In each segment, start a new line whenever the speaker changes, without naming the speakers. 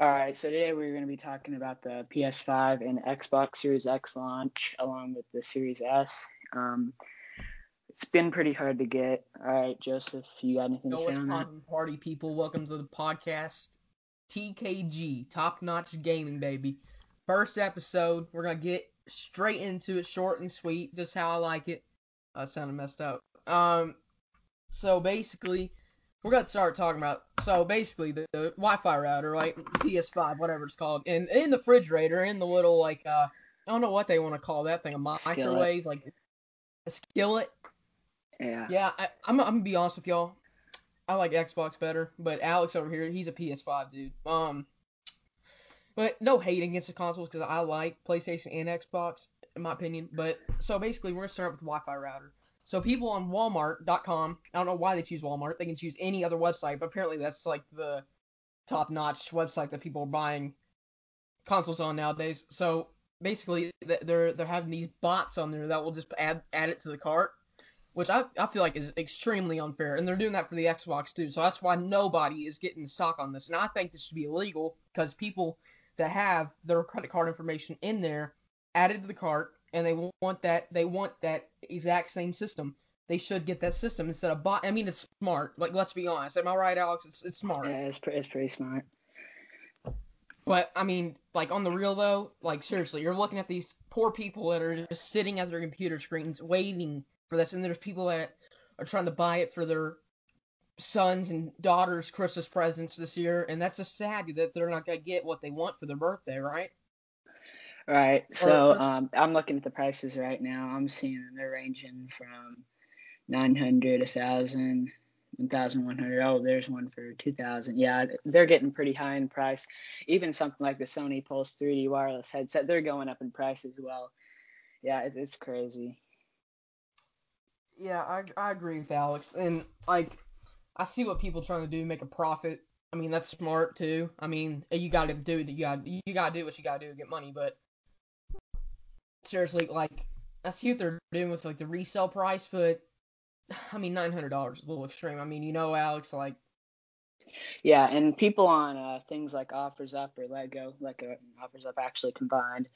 All right, so today we're going to be talking about the PS5 and Xbox Series X launch along with the Series S. Um, it's been pretty hard to get. All right, Joseph, you got anything
Yo,
to say on that?
party people? Welcome to the podcast. TNG, top notch gaming, baby. First episode, we're gonna get straight into it, short and sweet, just how I like it. Uh, sounded messed up. Um, so basically, we're gonna start talking about. So basically, the, the Wi-Fi router, right? PS5, whatever it's called, and in the refrigerator, in the little like uh, I don't know what they want to call that thing, a
Skillet.
microwave, like a skillet.
Yeah.
Yeah, I, I'm, I'm gonna be honest with y'all. I like Xbox better, but Alex over here, he's a PS5 dude. Um, but no hate against the consoles because I like PlayStation and Xbox, in my opinion. But so basically, we're gonna start with the Wi-Fi router. So people on Walmart.com, I don't know why they choose Walmart. They can choose any other website, but apparently that's like the top-notch website that people are buying consoles on nowadays. So basically, they're they're having these bots on there that will just add add it to the cart which I, I feel like is extremely unfair. And they're doing that for the Xbox too. So that's why nobody is getting stock on this. And I think this should be illegal because people that have their credit card information in there added to the cart and they want that they want that exact same system. They should get that system instead of bot. I mean, it's smart. Like, let's be honest. Am I right, Alex? It's it's smart.
Yeah, it's, pre- it's pretty smart.
But I mean, like on the real though, like seriously, you're looking at these poor people that are just sitting at their computer screens waiting for this, and there's people that are trying to buy it for their sons and daughters' Christmas presents this year, and that's a sad that they're not gonna get what they want for their birthday, right?
Right, so um, I'm looking at the prices right now. I'm seeing they're ranging from 900, 1,000, 1,100. Oh, there's one for 2,000. Yeah, they're getting pretty high in price. Even something like the Sony Pulse 3D wireless headset, they're going up in price as well. Yeah, it's, it's crazy.
Yeah, I I agree with Alex, and like I see what people trying to do, make a profit. I mean, that's smart too. I mean, you got to do you got you got to do what you got to do to get money, but seriously, like I see what they're doing with like the resale price, but I mean, nine hundred dollars is a little extreme. I mean, you know, Alex, like
Yeah, and people on uh, things like Offers Up or Letgo, like uh, Offers Up actually combined,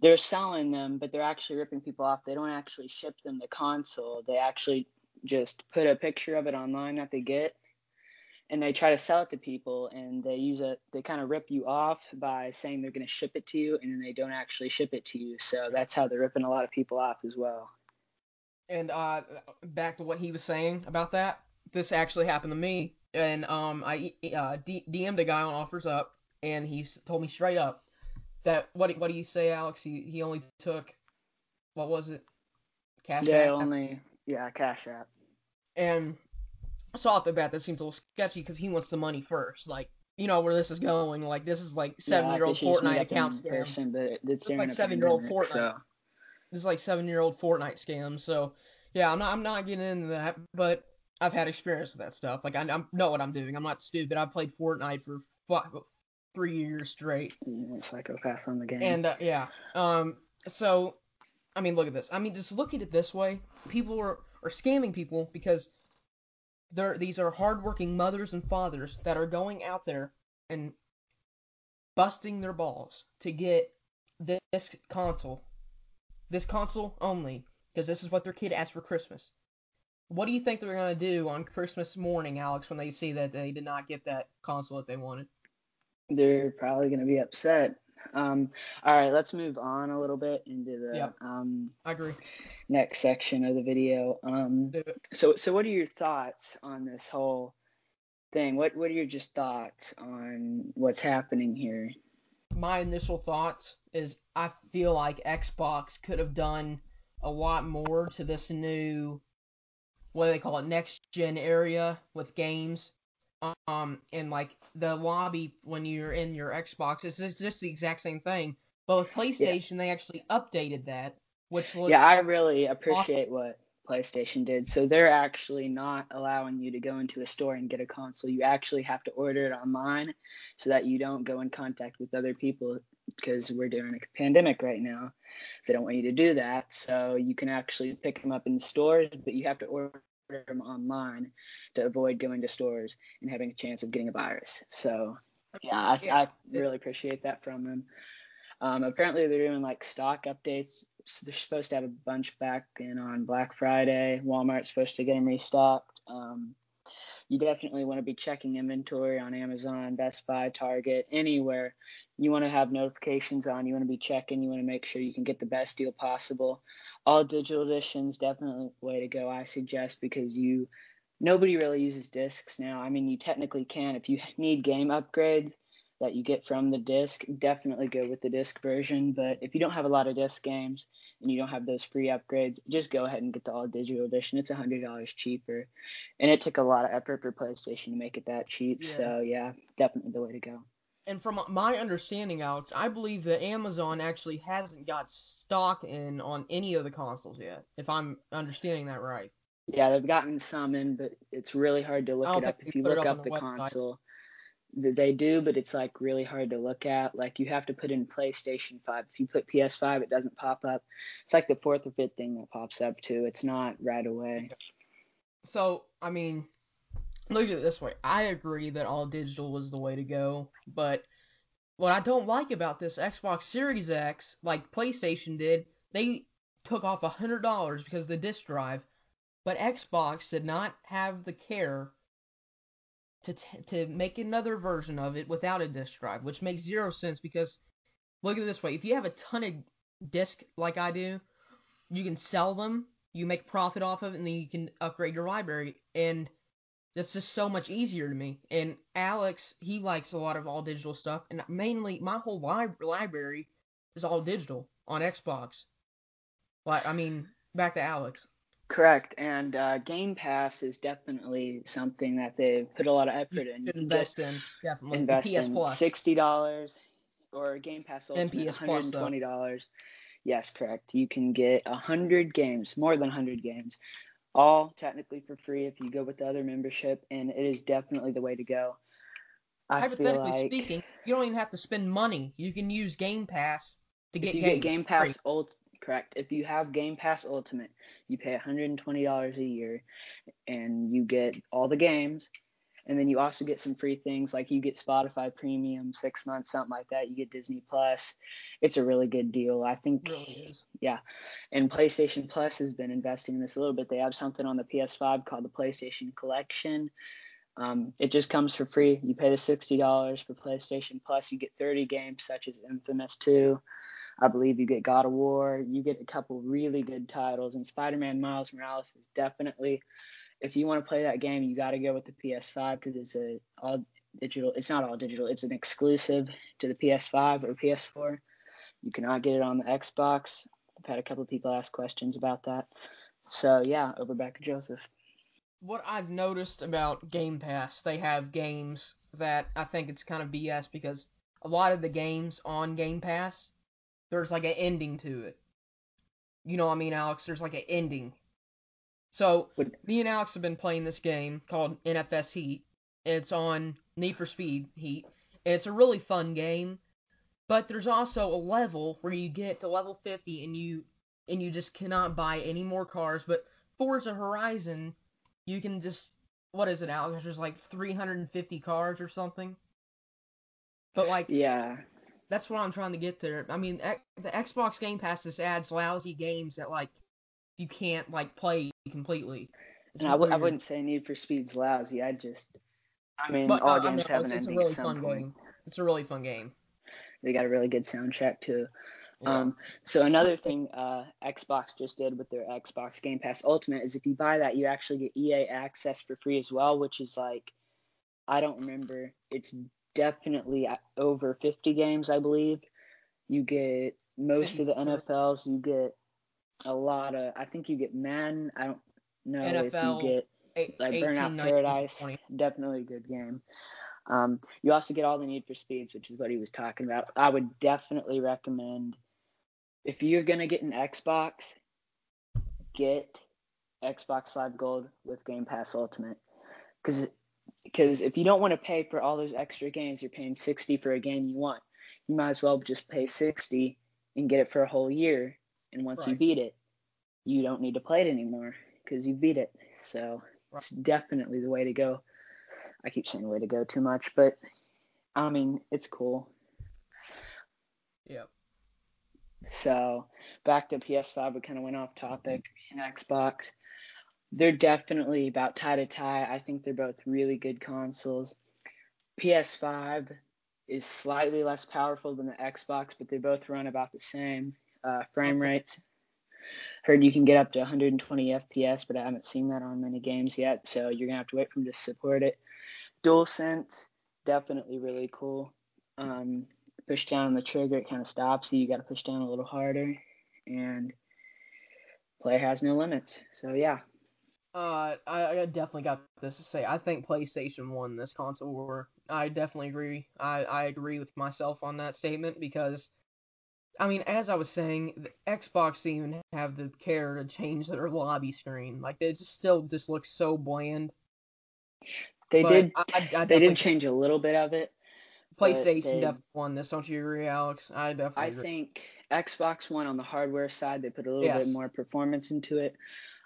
they're selling them, but they're actually ripping people off. They don't actually ship them the console. They actually just put a picture of it online that they get, and they try to sell it to people, and they use it. They kind of rip you off by saying they're going to ship it to you, and then they don't actually ship it to you. So that's how they're ripping a lot of people off as well.
And uh, back to what he was saying about that, this actually happened to me. And um, I uh, D- DM'd a guy on Offers Up, and he told me straight up that what what do you say, Alex? He he only took what was it, cash
They
App?
only, yeah, Cash App.
And so off the bat, that seems a little sketchy because he wants the money first. Like you know where this is going. Like this is like seven-year-old
they should just meet
Fortnite account scams.
person, but it's
like seven-year-old Fortnite.
so.
This is like seven year old Fortnite scam. So yeah, I'm not I'm not getting into that, but I've had experience with that stuff. Like I, I know what I'm doing. I'm not stupid. I've played Fortnite for five, three years straight.
Yeah, psychopath on the game.
And uh, yeah, um, so I mean, look at this. I mean, just look at it this way: people are are scamming people because they're these are hardworking mothers and fathers that are going out there and busting their balls to get this console, this console only, because this is what their kid asked for Christmas. What do you think they're gonna do on Christmas morning, Alex, when they see that they did not get that console that they wanted?
They're probably going to be upset. Um, all right, let's move on a little bit into the
Yep.
um,
I agree.
next section of the video. Um, so, so what are your thoughts on this whole thing? What What are your just thoughts on what's happening here?
my initial thoughts is I feel like Xbox could have done a lot more to this new what do they call it next gen area with games. Um and like the lobby when you're in your Xbox it's just, just the exact same thing. But with PlayStation they actually updated that, which looks
Yeah, I really appreciate what PlayStation did. So they're actually not allowing you to go into a store and get a console. You actually have to order it online so that you don't go in contact with other people because we're doing a pandemic right now. They don't want you to do that. So you can actually pick them up in stores, but you have to order them online to avoid going to stores and having a chance of getting a virus. So Yeah, I,
Yeah,
I really appreciate that from them. Um, apparently they're doing like stock updates. So they're supposed to have a bunch back in on Black Friday. Walmart's supposed to get them restocked. Um, you definitely want to be checking inventory on Amazon, Best Buy, Target, anywhere. You want to have notifications on. You want to be checking. You want to make sure you can get the best deal possible. All digital editions definitely way to go. I suggest because you nobody really uses discs now. I mean, you technically can if you need game upgrades that you get from the disc. Definitely go with the disc version. But if you don't have a lot of disc games and you don't have those free upgrades, just go ahead and get the all digital edition. It's a hundred dollars cheaper, and it took a lot of effort for PlayStation to make it that cheap.
Yeah.
So yeah, definitely the way to go.
And from my understanding, Alex, I believe that Amazon actually hasn't got stock in on any of the consoles yet. If I'm understanding that right.
Yeah, they've gotten some in, but it's really hard to look it up. If you look
up
up
the
the console, they do, but it's like really hard to look at. Like you have to put in PlayStation 5. If you put PS5, it doesn't pop up. It's like the fourth or fifth thing that pops up too. It's not right away.
So, I mean, look at it this way. I agree that all digital was the way to go, but what I don't like about this Xbox Series X, like PlayStation did, they took off a hundred dollars because the disk drive, but Xbox did not have the care to t- to make another version of it without a disk drive, which makes zero sense because look at it this way: if you have a ton of disk like I do, you can sell them, you make profit off of it, and then you can upgrade your library, and that's just so much easier to me. And Alex, he likes a lot of all digital stuff, and mainly my whole lib- library is all digital on Xbox. Like, I mean, back to Alex.
Correct. And uh, Game Pass is definitely something that they've put a lot of effort in. You
should
can
invest in definitely
invest
PS
in
Plus.
sixty dollars or Game Pass Ultimate,
PS
hundred
Plus,
and
though.
twenty dollars. Yes, correct. You can get a hundred games, more than hundred games, all technically for free if you go with the other membership, and it is definitely the way to go. I feel
Hypothetically
like
speaking, you don't even have to spend money. You can use Game Pass to get
if you
games.
get Game. Pass Ult, correct. If you have Game Pass Ultimate, you pay one hundred and twenty dollars a year, and you get all the games. And then you also get some free things like you get Spotify Premium six months, something like that. You get Disney Plus. It's a really good deal. I think
really is. Yeah.
And PlayStation Plus has been investing in this a little bit. They have something on the PS5 called the PlayStation Collection. Um, it just comes for free. You pay the sixty dollars for PlayStation Plus. You get thirty games such as Infamous 2. I believe you get God of War. You get a couple really good titles, and Spider-Man Miles Morales is definitely. If you want to play that game, you got to go with the PS5 because it's a all digital. It's not all digital. It's an exclusive to the PS5 or PS4. You cannot get it on the Xbox. I've had a couple of people ask questions about that. So yeah, over back to Joseph.
What I've noticed about Game Pass, they have games that I think it's kind of BS because a lot of the games on Game Pass, there's like an ending to it. You know what I mean, Alex? There's like an ending. So me and Alex have been playing this game called NFS Heat. It's on Need for Speed Heat. And it's a really fun game. But there's also a level where you get to level 50 and you and you just cannot buy any more cars. But Forza Horizon, you can just what is it, Alex? There's like 350 cars or something. But like
Yeah,
that's what I'm trying to get there. I mean, the Xbox Game Pass just adds lousy games that like you can't like play completely. It's
and I w- I wouldn't say Need for Speed's lousy. I just, I mean,
But
all
uh, I know
games have
it's,
an
it's a really fun
point.
game. It's a really fun game.
They got a really good soundtrack too.
Yeah.
Um, so another thing uh, Xbox just did with their Xbox Game Pass Ultimate is if you buy that, you actually get EA access for free as well, which is like, I don't remember. It's definitely uh, over 50 games, I believe. You get most of the NFLs. You get a lot of. I think you get Madden. I don't know if you get
Eight,
like
18,
Burnout
19,
Paradise.
20.
Definitely a good game. Um, you also get all the Need for Speeds, which is what he was talking about. I would definitely recommend if you're gonna get an Xbox, get Xbox Live Gold with Game Pass Ultimate, because because if you don't want to pay for all those extra games, you're paying 60 for a game you want. You might as well just pay 60 and get it for a whole year. And once you beat it, you don't need to play it anymore because you beat it. So
Right.
it's definitely the way to go. I keep saying the way to go too much, but I mean, it's cool.
Yep.
So back to PS5, we kind of went off topic. And Xbox, they're definitely about tie to tie. I think they're both really good consoles. PS5 is slightly less powerful than the Xbox, but they both run about the same uh, frame rates. Heard you can get up to 120 FPS, but I haven't seen that on many games yet, so you're gonna have to wait for them to support it. DualSense, definitely really cool. Um, push down on the trigger, it kind of stops you. You got to push down a little harder, and play has no limits. So yeah.
Uh, I, I definitely got this to say. I think PlayStation won this console war. I definitely agree. I, I agree with myself on that statement because, I mean, as I was saying, the Xbox didn't even have the care to change their lobby screen. Like, it just still just looks so bland.
They
But
did.
I- I-
they did change a little bit of it.
PlayStation
they-
definitely won this. Don't you agree, Alex? I definitely
I
agree.
think Xbox won on the hardware side, they put a little
Yes.
bit more performance into it.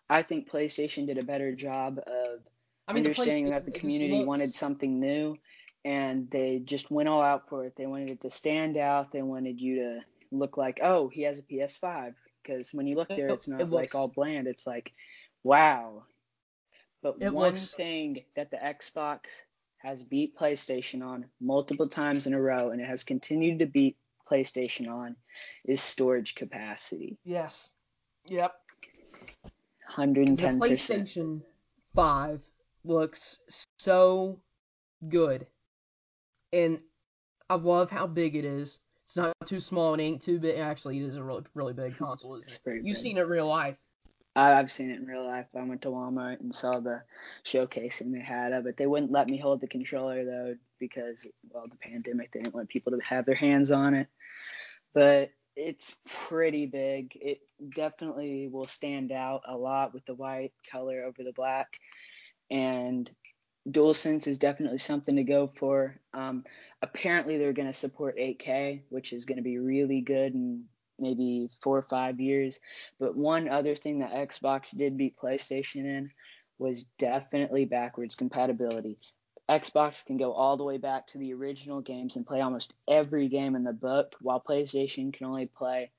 I think PlayStation did a better job of
I mean, the
understanding that the community
looks-
wanted something new, and they just went all out for it. They wanted it to stand out. They wanted you to look like, oh, he has a PS5. Because when you look there, it's not
it
like all bland. It's like, wow. But
It
one
looks-
thing that the Xbox has beat PlayStation on multiple times in a row, and it has continued to beat PlayStation on, is storage capacity.
Yes. Yep.
110%.
The PlayStation 5 looks so good. And I love how big it is. It's not too small, it ain't too big. Actually, it is a really, really big console, isn't
It's
it? You've
big.
seen it in real life.
I've seen it in real life. I went to Walmart and saw the showcasing they had of it. They wouldn't let me hold the controller though because well the pandemic they didn't want people to have their hands on it. But it's pretty big. It definitely will stand out a lot with the white color over the black. And DualSense is definitely something to go for. Um, apparently they're going to support 8K, which is going to be really good in maybe four or five years. But one other thing that Xbox did beat PlayStation in was definitely backwards compatibility. Xbox can go all the way back to the original games and play almost every game in the book, while PlayStation can only play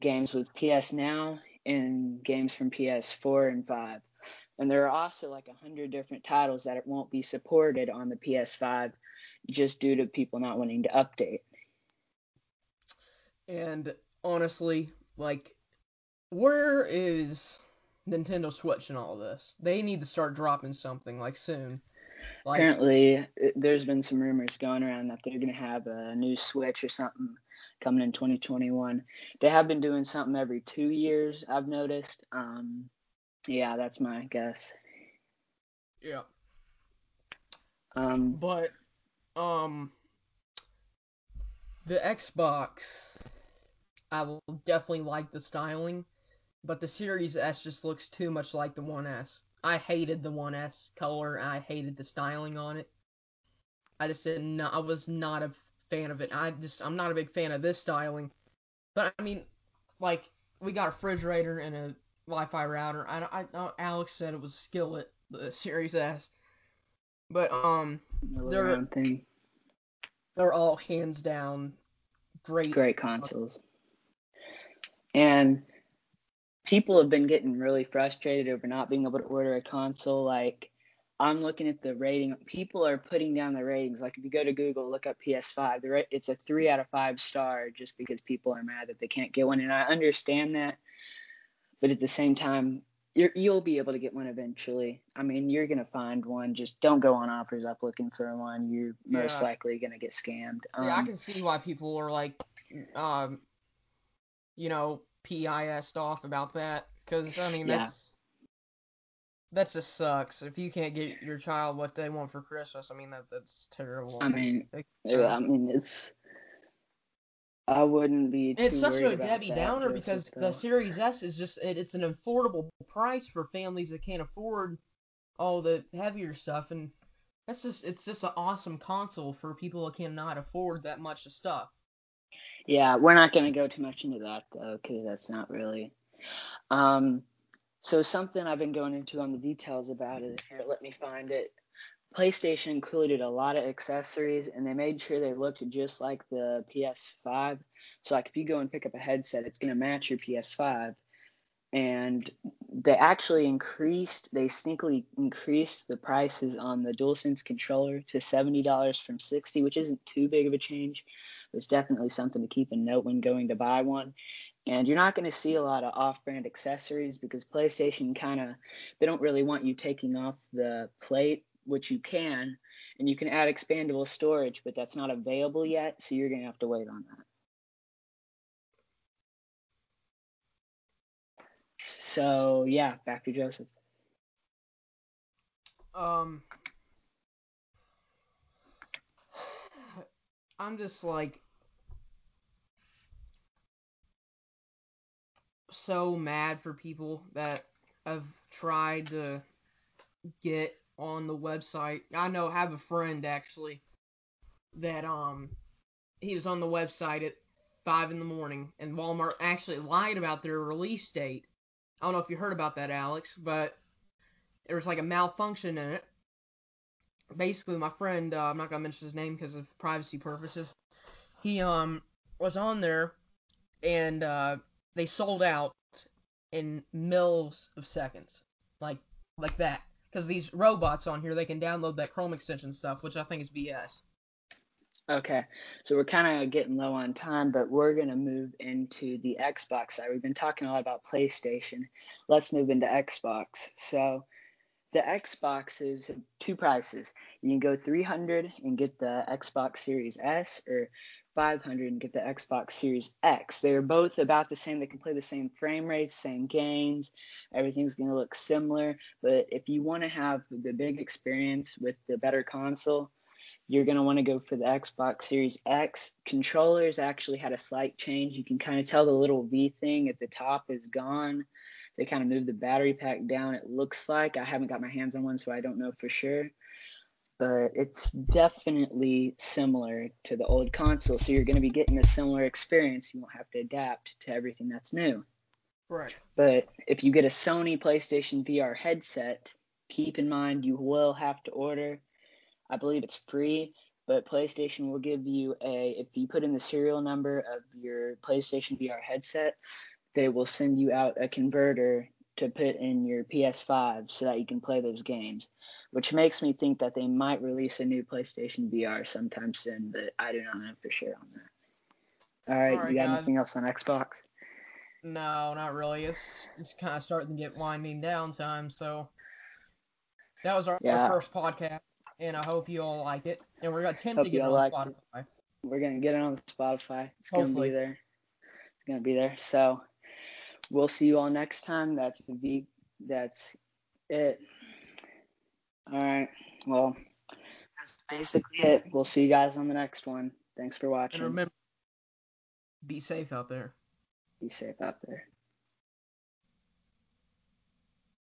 games with PS Now and games from PS4 and 5. And there are also like a hundred different titles that it won't be supported on the PS5 just due to people not wanting to update.
And honestly, like, where is Nintendo Switch all this? They need to start dropping something, like, soon. Like,
Apparently, there's been some rumors going around that they're going to have a new Switch or something coming in 2021. They have been doing something every two years, I've noticed. Um, yeah, that's my guess.
yeah.
Um,
But um the Xbox I will definitely like the styling, but the Series S just looks too much like the 1S. I hated the 1S color, I hated the styling on it. I just didn't know, I was not a fan of it. I just I'm not a big fan of this styling. But I mean like we got a refrigerator and a Wi-Fi router. I, I, I Alex said it was Skillet, the Series S. But um They're-
thing.
they're all hands down great.
Great consoles. And people have been getting really frustrated over not being able to order a console. Like, I'm looking at the rating. People are putting down the ratings. Like, if you go to Google, look up PS5, the ra- it's a three out of five star just because people are mad that they can't get one. And I understand that. But at the same time, you're, you'll be able to get one eventually. I mean, you're going to find one. Just don't go on offers up looking for one. You're most
Yeah.
likely going to get scammed.
Yeah, I
Um,
can see why people are like, um, you know, PIS'd off about that. Because, I mean,
Yeah.
that's. That just sucks. If you can't get your child what they want for Christmas, I mean that that's terrible.
I mean, I mean it's. I wouldn't be too
it's such a Debbie Downer because
though.
the Series S is just it, it's an affordable price for families that can't afford all the heavier stuff, and that's just it's just an awesome console for people that cannot afford that much of stuff.
Yeah, we're not going to go too much into that though, because that's not really. Um, so something I've been going into on the details about it here. Let me find it. PlayStation included a lot of accessories and they made sure they looked just like the PS5. So like if you go and pick up a headset, it's going to match your PS5. And they actually increased, they sneakily increased the prices on the DualSense controller to $70 from 60, which isn't too big of a change. It's definitely something to keep in note when going to buy one. And you're not going to see a lot of off-brand accessories because PlayStation kind of they don't really want you taking off the plate which you can, and you can add expandable storage, but that's not available yet, so you're going to have to wait on that. So, yeah, back to Joseph.
Um, I'm just like so mad for people that have tried to get on the website. I know I have a friend actually that um he was on the website at five in the morning and Walmart actually lied about their release date. I don't know if you heard about that, Alex, but there was like a malfunction in it. Basically, my friend, uh, I'm not gonna mention his name because of privacy purposes. He um was on there and uh, they sold out in mils of seconds, like like that because these robots on here they can download that Chrome extension stuff, which I think is BS.
Okay, so we're kind of getting low on time, but we're gonna move into the Xbox side. We've been talking a lot about PlayStation. Let's move into Xbox. So the Xbox is two prices. You can go 300 and get the Xbox Series S, or 500 and get the Xbox Series X. They're both about the same. They can play the same frame rates, same games. Everything's going to look similar. But if you want to have the big experience with the better console, you're going to want to go for the Xbox Series X. Controllers actually had a slight change. You can kind of tell the little V thing at the top is gone. They kind of moved the battery pack down, it looks like. I haven't got my hands on one, so I don't know for sure but it's definitely similar to the old console. So you're going to be getting a similar experience. You won't have to adapt to everything that's new.
Right.
But if you get a Sony PlayStation VR headset, keep in mind you will have to order. I believe it's free, but PlayStation will give you a if you put in the serial number of your PlayStation VR headset, they will send you out a converter to put in your PS5 so that you can play those games, which makes me think that they might release a new PlayStation VR sometime soon, but I do not know for sure on that. All right, All right you got guys. anything else on Xbox?
No, not really. It's it's kind of starting to get winding down time, so that was our, yeah. our first podcast, and I hope you all like it. And we're gonna attempt hope to get it on like Spotify. It.
We're gonna get it on Spotify. It's Hopefully. gonna be there. It's gonna be there. So we'll see you all next time. That's the v. that's it. All right. Well, that's basically it. We'll see you guys on the next one. Thanks for watching.
And remember, be safe out there.
Be safe out there.